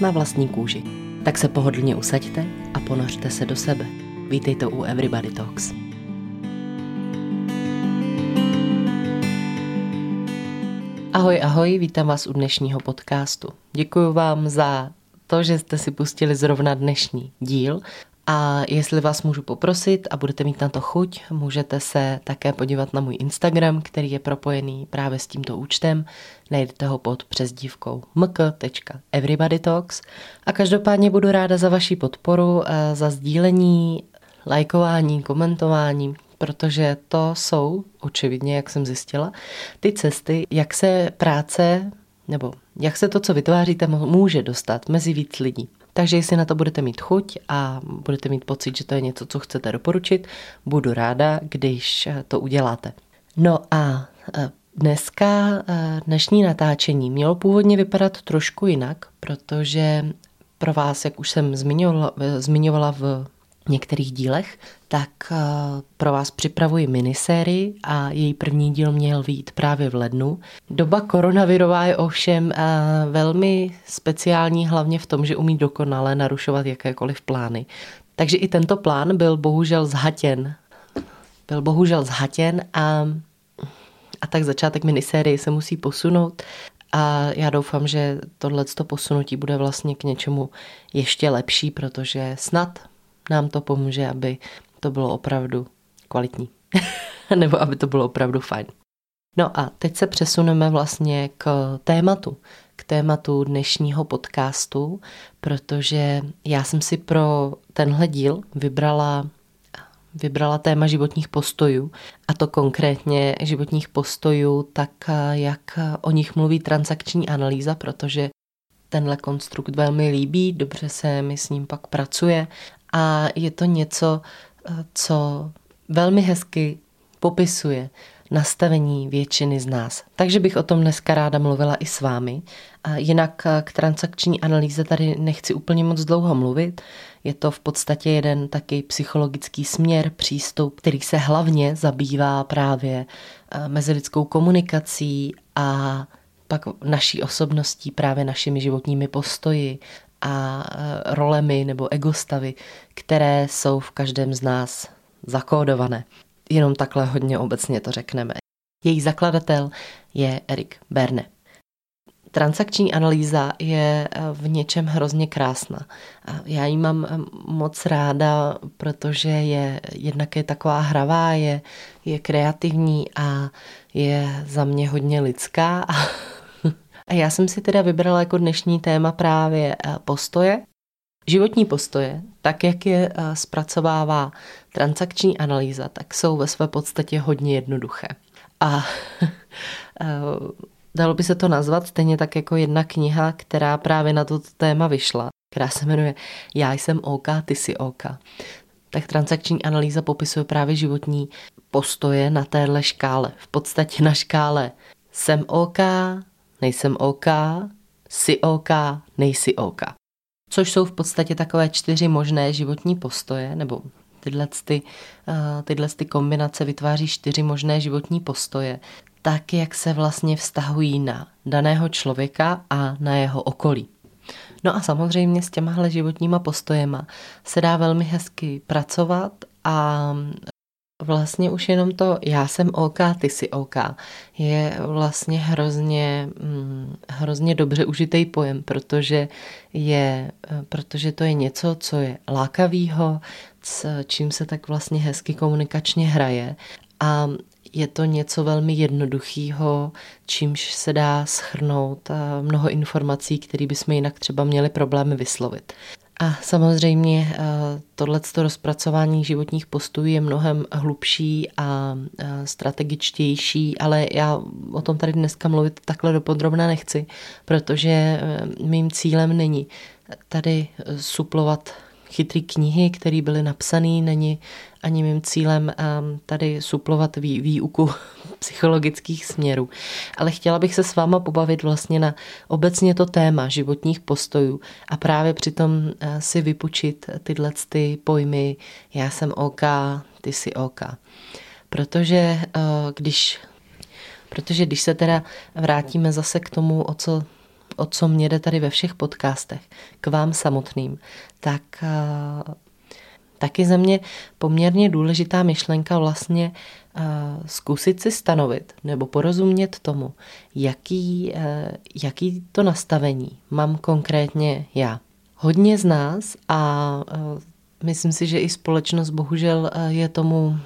Na vlastní kůži. Tak se pohodlně usaďte a ponořte se do sebe. Vítejte u Everybody Talks. Ahoj, ahoj, vítám vás u dnešního podcastu. Děkuji vám za to, že jste si pustili zrovna dnešní díl a jestli vás můžu poprosit a budete mít na to chuť, můžete se také podívat na můj Instagram, který je propojený právě s tímto účtem. Najdete ho pod přezdívkou mk.everybodytalks a každopádně budu ráda za vaši podporu, eh, za sdílení, lajkování, komentování, protože to jsou, očividně, jak jsem zjistila, ty cesty, jak se práce nebo jak se to, co vytváříte, může dostat mezi víc lidí. Takže jestli na to budete mít chuť a budete mít pocit, že to je něco, co chcete doporučit, budu ráda, když to uděláte. No a e, dneska, e, dnešní natáčení mělo původně vypadat trošku jinak, protože pro vás, jak už jsem zmiňovala, zmiňovala v některých dílech, tak eh, pro vás připravuji minisérii a její první díl měl být právě v lednu. Doba koronavirová je ovšem eh, velmi speciální hlavně v tom, že umí dokonale narušovat jakékoliv plány. Takže i tento plán byl bohužel zhatěn. Byl bohužel zhatěn a, a tak začátek minisérie se musí posunout a já doufám, že tohleto posunutí bude vlastně k něčemu ještě lepší, protože snad nám to pomůže, aby to bylo opravdu kvalitní. Nebo aby to bylo opravdu fajn. No a teď se přesuneme vlastně k tématu, k tématu dnešního podcastu, protože já jsem si pro tenhle díl vybrala vybrala téma životních postojů, a to konkrétně životních postojů, tak jak o nich mluví transakční analýza, protože tenhle konstrukt velmi líbí, dobře se mi s ním pak pracuje a je to něco, co velmi hezky popisuje nastavení většiny z nás. Takže bych o tom dneska ráda mluvila i s vámi. Jinak eh, k transakční analýze tady nechci úplně moc dlouho mluvit. Je to v podstatě jeden taky psychologický směr, přístup, který se hlavně zabývá právě eh, mezilidskou komunikací a pak naší osobností, právě našimi životními postoji, a e, rolemi nebo egostavy, které jsou v každém z nás zakódované. Jenom takhle hodně obecně to řekneme. Její zakladatel je Erik Berne. Transakční analýza je e, v něčem hrozně krásná. Já ji mám e, moc ráda, protože je jednak je taková hravá, je, je kreativní a je za mě hodně lidská a já jsem si teda vybrala jako dnešní téma právě eh, postoje. Životní postoje, tak jak je eh, zpracovává transakční analýza, tak jsou ve své podstatě hodně jednoduché. A eh, dalo by se to nazvat stejně tak jako jedna kniha, která právě na toto téma vyšla, která se jmenuje Já jsem OK, ty jsi OK. Tak transakční analýza popisuje právě životní postoje na téhle škále. V podstatě na škále jsem OK, nejsem OK, jsi OK, nejsi OK. Což jsou v podstatě takové čtyři možné životní postoje, nebo tyhle, ty, eh, tyhle ty kombinace vytváří čtyři možné životní postoje, tak jak se vlastně vztahují na daného člověka a na jeho okolí. No a samozřejmě s těmahle životníma postojema se dá velmi hezky pracovat a Vlastně už jenom to já jsem OK, ty jsi OK je vlastně hrozně, hm, hrozně dobře užitý pojem, protože, je, protože to je něco, co je lákavýho, s čím se tak vlastně hezky komunikačně hraje a je to něco velmi jednoduchého, čímž se dá schrnout mnoho informací, které bychom jinak třeba měli problémy vyslovit. A samozřejmě eh, tohle rozpracování životních postů je mnohem hlubší a strategičtější, ale já o tom tady dneska mluvit takhle dopodrobna nechci, protože mým cílem není tady suplovat chytrý knihy, které byly napsané, není ani mým cílem tady suplovat vý, výuku psychologických směrů. Ale chtěla bych se s váma pobavit vlastně na obecně to téma životních postojů a právě přitom uh, si vypučit tyhle ty pojmy já jsem OK, ty jsi OK. Protože uh, když Protože když se teda vrátíme zase k tomu, o co o co mě jde tady ve všech podcastech, k vám samotným, tak uh, taky ze mě poměrně důležitá myšlenka vlastně zkusit si stanovit nebo porozumět tomu, jaký, uh, jaký to nastavení mám konkrétně já. Hodně z nás a uh, myslím si, že i společnost bohužel je tomu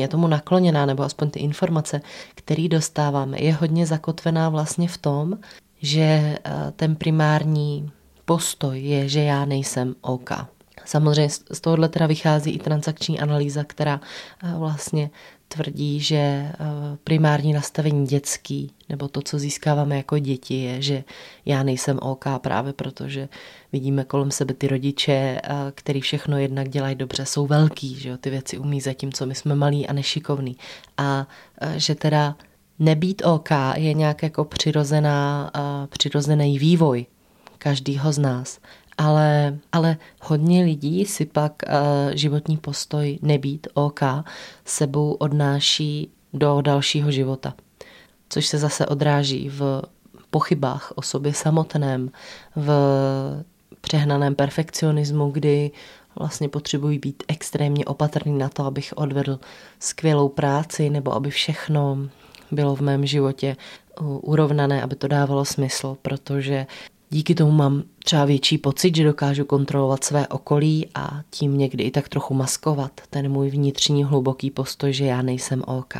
je tomu nakloněná, nebo aspoň ty informace, které dostáváme, je hodně zakotvená vlastně v tom, že eh, ten primární postoj je, že já nejsem OK. Samozřejmě z tohohle teda vychází i transakční analýza, která eh, vlastně tvrdí, že eh, primární nastavení dětský, nebo to, co získáváme jako děti, je, že já nejsem OK právě protože vidíme kolem sebe ty rodiče, který všechno jednak dělají dobře, jsou velký, že jo, ty věci umí zatímco my jsme malí a nešikovní. A že teda nebýt OK je nějak jako přirozená, přirozený vývoj každýho z nás. Ale, ale hodně lidí si pak uh, životní postoj nebýt OK sebou odnáší do dalšího života. Což se zase odráží v pochybách o sobě samotném, v přehnaném perfekcionismu, kdy vlastně potřebují být extrémně opatrný na to, abych odvedl skvělou práci nebo aby všechno bylo v mém životě urovnané, aby to dávalo smysl, protože díky tomu mám třeba větší pocit, že dokážu kontrolovat své okolí a tím někdy i tak trochu maskovat ten můj vnitřní hluboký postoj, že já nejsem OK.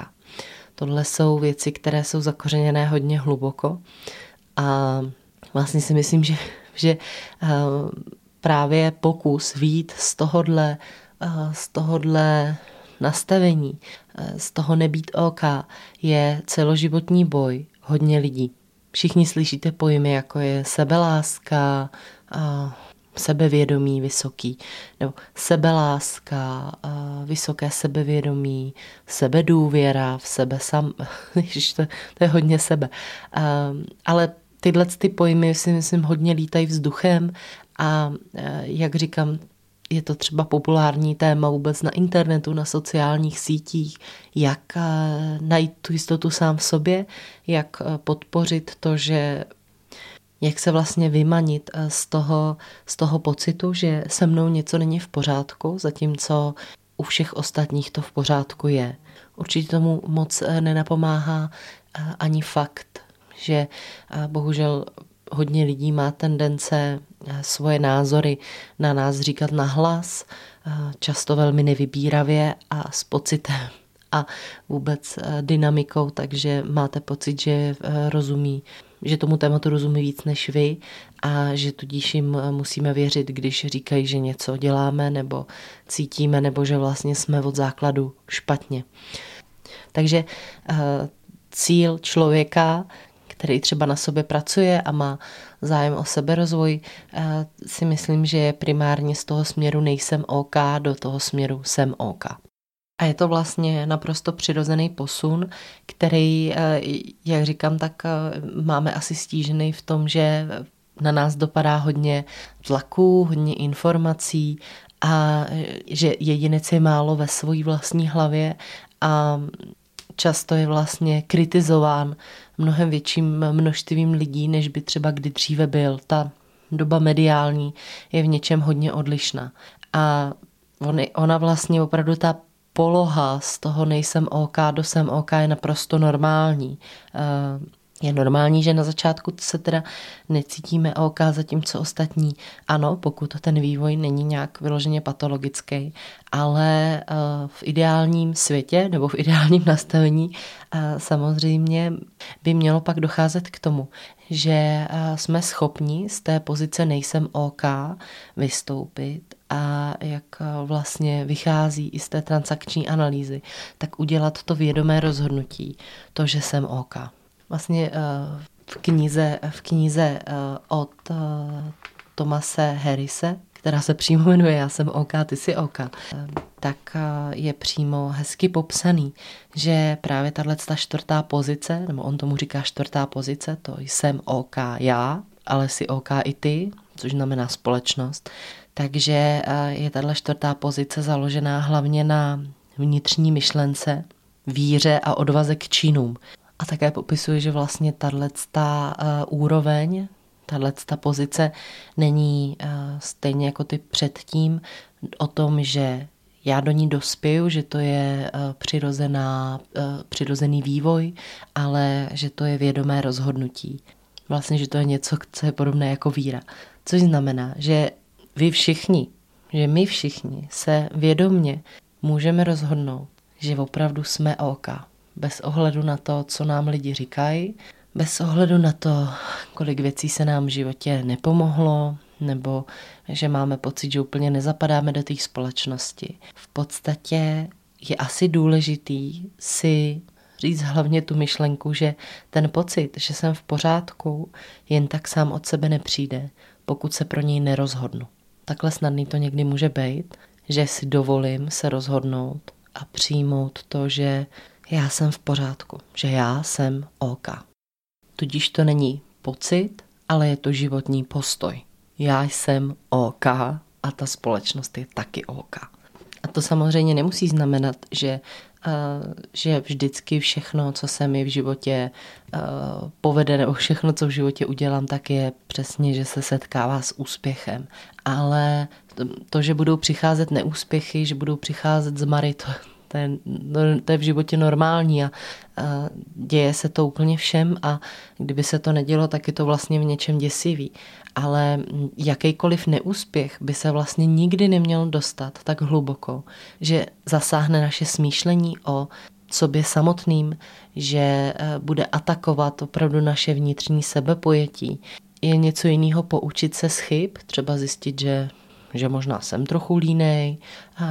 Tohle jsou věci, které jsou zakořeněné hodně hluboko a vlastně si myslím, že, že eh, právě pokus výjít z tohohle, eh, z tohohle nastavení, eh, z toho nebýt OK, je celoživotní boj hodně lidí. Všichni slyšíte pojmy, jako je sebeláska, a sebevědomí vysoký, nebo sebeláska, a vysoké sebevědomí, sebedůvěra v sebe sam, Ježiš, to, to je hodně sebe. A, ale tyhle ty pojmy si myslím hodně lítají vzduchem a jak říkám, je to třeba populární téma vůbec na internetu, na sociálních sítích, jak eh, najít tu jistotu sám v sobě, jak eh, podpořit to, že jak se vlastně vymanit eh, z toho, z toho pocitu, že se mnou něco není v pořádku, zatímco u všech ostatních to v pořádku je. Určitě tomu moc nenapomáhá ani fakt, že bohužel hodně lidí má tendence eh, svoje názory na nás říkat na hlas, eh, často velmi nevybíravě a s pocitem a vůbec eh, dynamikou, takže máte pocit, že rozumí, že tomu tématu rozumí víc než vy a že tudíž jim musíme věřit, když říkají, že něco děláme nebo cítíme, nebo že vlastně jsme od základu špatně. Takže cíl člověka který třeba na sobě pracuje a má zájem o seberozvoj, eh, si myslím, že je primárně z toho směru nejsem OK do toho směru jsem OK. A je to vlastně naprosto přirozený posun, který, eh, jak říkám, tak eh, máme asi stížený v tom, že na nás dopadá hodně tlaků, hodně informací a že jedinec je málo ve své vlastní hlavě a často je vlastně kritizován mnohem větším množstvím lidí, než by třeba kdy dříve byl. Ta doba mediální je v něčem hodně odlišná. A ona vlastně opravdu ta poloha z toho nejsem OK do jsem OK je naprosto normální. Je normální, že na začátku se teda necítíme OK, zatímco ostatní ano, pokud ten vývoj není nějak vyloženě patologický, ale eh, v ideálním světě nebo v ideálním nastavení eh, samozřejmě by mělo pak docházet k tomu, že eh, jsme schopni z té pozice nejsem OK vystoupit a jak vlastně vychází i z té transakční analýzy, tak udělat to vědomé rozhodnutí, to, že jsem OK. Vlastně v knize, v knize od Tomase Harrise, která se přímo jmenuje Já jsem OK, ty jsi OK, tak je přímo hezky popsaný, že právě tahle ta čtvrtá pozice, nebo on tomu říká čtvrtá pozice, to jsem OK já, ale si OK i ty, což znamená společnost. Takže je tahle čtvrtá pozice založená hlavně na vnitřní myšlence, víře a odvaze k činům. A také popisuje, že vlastně tahle úroveň tahle ta pozice není uh, stejně jako ty předtím o tom, že já do ní dospěju, že to je uh, přirozená, přirozený vývoj, ale že to je vědomé rozhodnutí. Vlastně, že to je něco, co je podobné jako víra. Což znamená, že vy všichni, že my všichni se vědomně můžeme rozhodnout, že opravdu jsme OK. Bez ohledu na to, co nám lidi říkají, bez ohledu na to, kolik věcí se nám v životě nepomohlo, nebo že máme pocit, že úplně nezapadáme do té společnosti. V podstatě je asi důležitý si říct hlavně tu myšlenku, že ten pocit, že jsem v pořádku, jen tak sám od sebe nepřijde, pokud se pro něj nerozhodnu. Takhle snadný to někdy může být, že si dovolím se rozhodnout a přijmout to, že já jsem v pořádku, že já jsem OK. Tudíž to není pocit, ale je to životní postoj. Já jsem OK a ta společnost je taky OK. A to samozřejmě nemusí znamenat, že, uh, že vždycky všechno, co se mi v životě uh, povede, nebo všechno, co v životě udělám, tak je přesně, že se setkává s úspěchem. Ale to, to že budou přicházet neúspěchy, že budou přicházet zmary, to, to je, to je v životě normální a, a děje se to úplně všem a kdyby se to nedělo, tak je to vlastně v něčem děsivý. Ale jakýkoliv neúspěch by se vlastně nikdy neměl dostat tak hluboko, že zasáhne naše smýšlení o sobě samotným, že e, bude atakovat opravdu naše vnitřní sebepojetí. Je něco jiného poučit se z chyb, třeba zjistit, že že možná jsem trochu línej,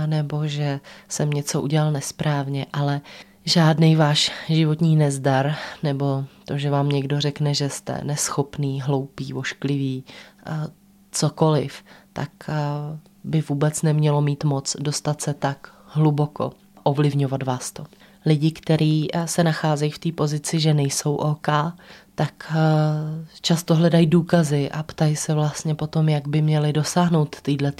nebo že jsem něco udělal nesprávně, ale žádný váš životní nezdar, nebo to, že vám někdo řekne, že jste neschopný, hloupý, ošklivý, cokoliv, tak by vůbec nemělo mít moc dostat se tak hluboko, ovlivňovat vás to. Lidi, kteří se nacházejí v té pozici, že nejsou OK, tak eh, často hledají důkazy a ptají se vlastně potom, jak by měli dosáhnout této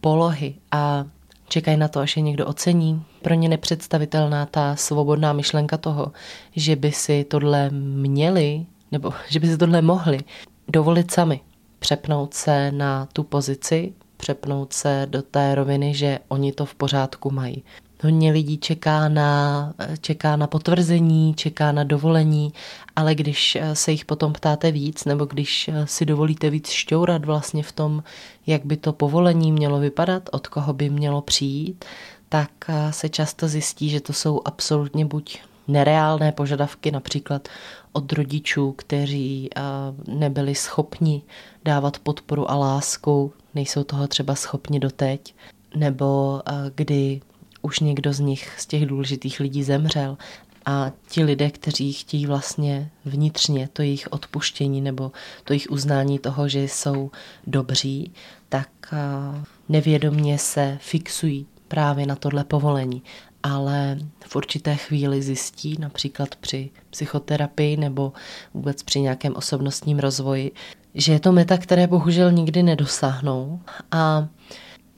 polohy a čekají na to, až je někdo ocení. Pro ně nepředstavitelná ta svobodná myšlenka toho, že by si tohle měli, nebo že by si tohle mohli dovolit sami. Přepnout se na tu pozici, přepnout se do té roviny, že oni to v pořádku mají. Hodně lidí čeká na, čeká na potvrzení, čeká na dovolení, ale když se jich potom ptáte víc, nebo když si dovolíte víc šťourat vlastně v tom, jak by to povolení mělo vypadat, od koho by mělo přijít, tak se často zjistí, že to jsou absolutně buď nereálné požadavky, například od rodičů, kteří nebyli schopni dávat podporu a lásku, nejsou toho třeba schopni doteď, nebo kdy už někdo z nich, z těch důležitých lidí zemřel a ti lidé, kteří chtějí vlastně vnitřně to jejich odpuštění nebo to jejich uznání toho, že jsou dobří, tak nevědomně se fixují právě na tohle povolení. Ale v určité chvíli zjistí, například při psychoterapii nebo vůbec při nějakém osobnostním rozvoji, že je to meta, které bohužel nikdy nedosáhnou a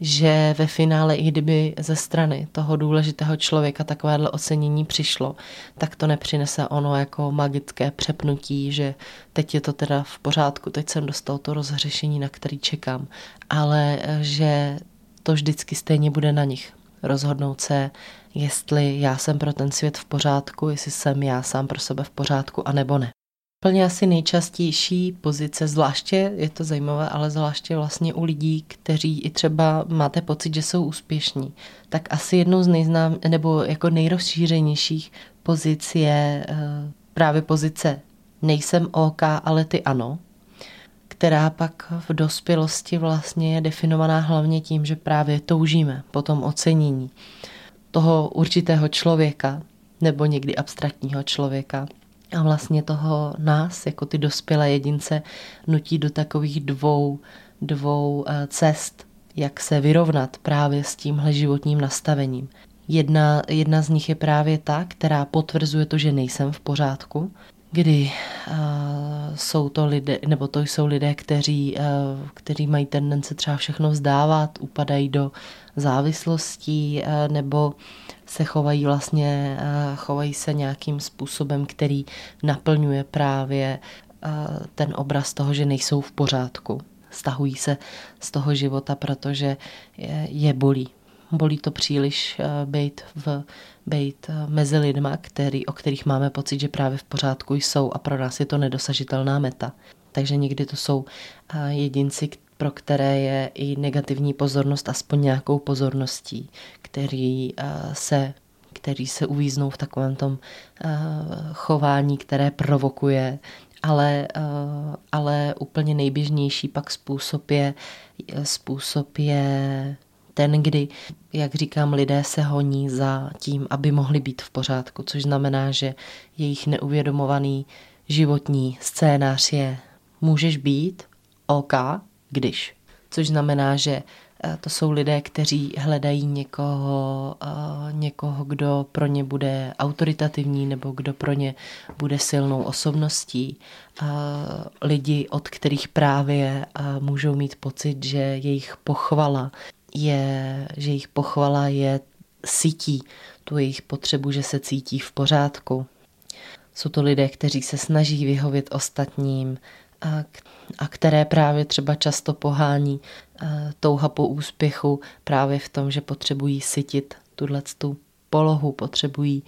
že ve finále, i kdyby ze strany toho důležitého člověka takovéhle ocenění přišlo, tak to nepřinese ono jako magické přepnutí, že teď je to teda v pořádku, teď jsem dostal to rozřešení, na který čekám, ale že to vždycky stejně bude na nich rozhodnout se, jestli já jsem pro ten svět v pořádku, jestli jsem já sám pro sebe v pořádku, anebo ne úplně asi nejčastější pozice, zvláště, je to zajímavé, ale zvláště vlastně u lidí, kteří i třeba máte pocit, že jsou úspěšní, tak asi jednou z nejznám, nebo jako nejrozšířenějších pozic je uh, právě pozice nejsem OK, ale ty ano, která pak v dospělosti vlastně je definovaná hlavně tím, že právě toužíme po tom ocenění toho určitého člověka nebo někdy abstraktního člověka, a vlastně toho nás, jako ty dospělé jedince, nutí do takových dvou, dvou eh, cest, jak se vyrovnat právě s tímhle životním nastavením. Jedna, jedna z nich je právě ta, která potvrzuje to, že nejsem v pořádku, kdy uh, jsou to lidé, nebo to jsou lidé, kteří, uh, kteří mají tendence třeba všechno vzdávat, upadají do závislostí uh, nebo se chovají vlastně, uh, chovají se nějakým způsobem, který naplňuje právě uh, ten obraz toho, že nejsou v pořádku. Stahují se z toho života, protože je, je bolí. Bolí to příliš uh, být v být eh, mezi lidma, který, o kterých máme pocit, že právě v pořádku jsou a pro nás je to nedosažitelná meta. Takže někdy to jsou eh, jedinci, pro které je i negativní pozornost aspoň nějakou pozorností, který eh, se který se uvíznou v takovém tom chování, které provokuje, ale, ale úplně nejběžnější pak způsob je, způsob je ten, kdy, jak říkám, lidé se honí za tím, aby mohli být v pořádku, což znamená, že jejich neuvědomovaný životní scénář je můžeš být OK, když. Což znamená, že eh, to jsou lidé, kteří hledají někoho, eh, někoho, kdo pro ně bude autoritativní nebo kdo pro ně bude silnou osobností. Lidi, od kterých právě eh, můžou mít pocit, že jejich pochvala je, že jejich pochvala je sítí tu jejich potřebu, že se cítí v pořádku. Jsou to lidé, kteří se snaží vyhovět ostatním a, které právě třeba často pohání touha po úspěchu právě v tom, že potřebují sytit tuhle tu polohu, potřebují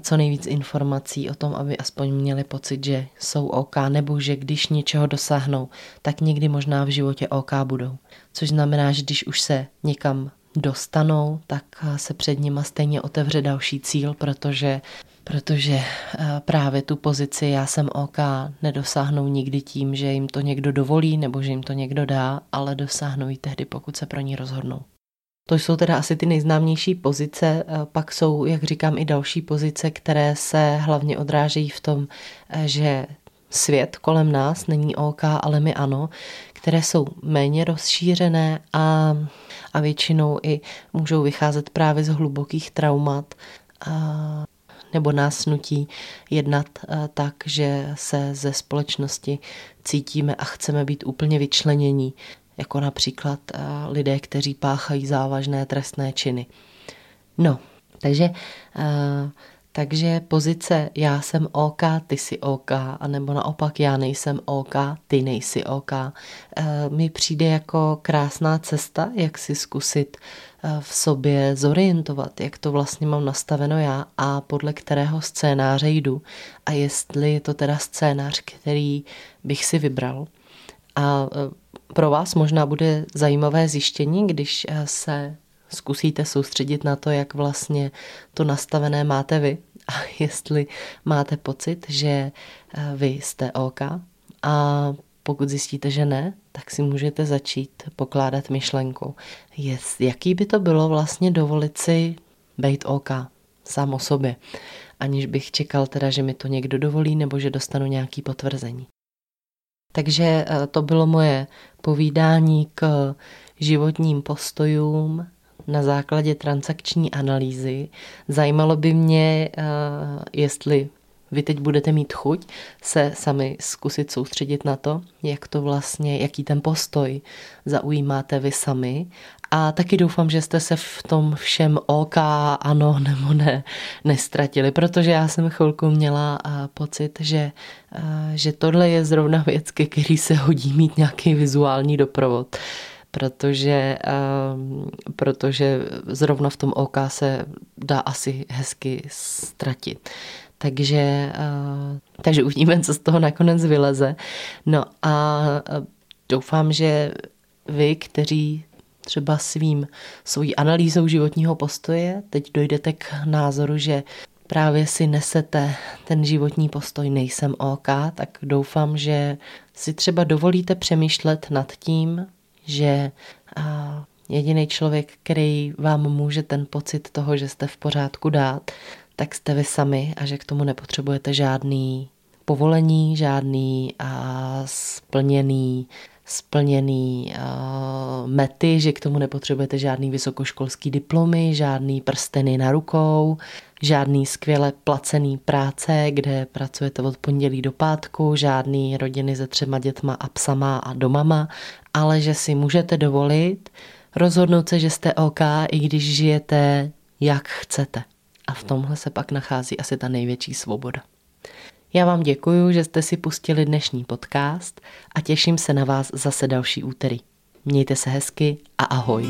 co nejvíc informací o tom, aby aspoň měli pocit, že jsou OK, nebo že když něčeho dosáhnou, tak někdy možná v životě OK budou. Což znamená, že když už se někam dostanou, tak se před nima stejně otevře další cíl, protože protože právě tu pozici já jsem OK nedosáhnou nikdy tím, že jim to někdo dovolí nebo že jim to někdo dá, ale dosáhnou ji tehdy, pokud se pro ní rozhodnou. To jsou teda asi ty nejznámější pozice, pak jsou, jak říkám, i další pozice, které se hlavně odrážejí v tom, že svět kolem nás není OK, ale my ano, které jsou méně rozšířené a, a většinou i můžou vycházet právě z hlubokých traumat a, nebo nás nutí jednat tak, že se ze společnosti cítíme a chceme být úplně vyčlenění jako například eh, lidé, kteří páchají závažné trestné činy. No, takže, eh, takže pozice já jsem OK, ty jsi OK, anebo naopak já nejsem OK, ty nejsi OK, eh, mi přijde jako krásná cesta, jak si zkusit v sobě zorientovat, jak to vlastně mám nastaveno já a podle kterého scénáře jdu a jestli je to teda scénář, který bych si vybral. A pro vás možná bude zajímavé zjištění, když eh, se zkusíte soustředit na to, jak vlastně to nastavené máte vy a jestli máte pocit, že eh, vy jste OK. A pokud zjistíte, že ne, tak si můžete začít pokládat myšlenku, jest, jaký by to bylo vlastně dovolit si být OK sám o sobě, aniž bych čekal teda, že mi to někdo dovolí nebo že dostanu nějaký potvrzení. Takže eh, to bylo moje povídání k životním postojům na základě transakční analýzy. Zajímalo by mě, eh, jestli vy teď budete mít chuť se sami zkusit soustředit na to, jak to vlastně, jaký ten postoj zaujímáte vy sami. A taky doufám, že jste se v tom všem OK, ano nebo ne, nestratili, protože já jsem chvilku měla pocit, že, že tohle je zrovna věc, ke který se hodí mít nějaký vizuální doprovod protože, protože zrovna v tom OK se dá asi hezky ztratit. Takže, uh, takže uvidíme, co z toho nakonec vyleze. No a uh, doufám, že vy, kteří třeba svým svojí analýzou životního postoje, teď dojdete k názoru, že právě si nesete ten životní postoj nejsem OK, tak doufám, že si třeba dovolíte přemýšlet nad tím, že jediný člověk, který vám může ten pocit toho, že jste v pořádku dát, tak jste vy sami a že k tomu nepotřebujete žádný povolení, žádný a splněný splněný uh, mety, že k tomu nepotřebujete žádný vysokoškolský diplomy, žádný prsteny na rukou, žádný skvěle placený práce, kde pracujete od pondělí do pátku, žádný rodiny se třema dětma a psama a domama, ale že si můžete dovolit rozhodnout se, že jste OK, i když žijete jak chcete. A v tomhle se pak nachází asi ta největší svoboda. Já vám děkuji, že jste si pustili dnešní podcast a těším se na vás zase další úterý. Mějte se hezky a ahoj.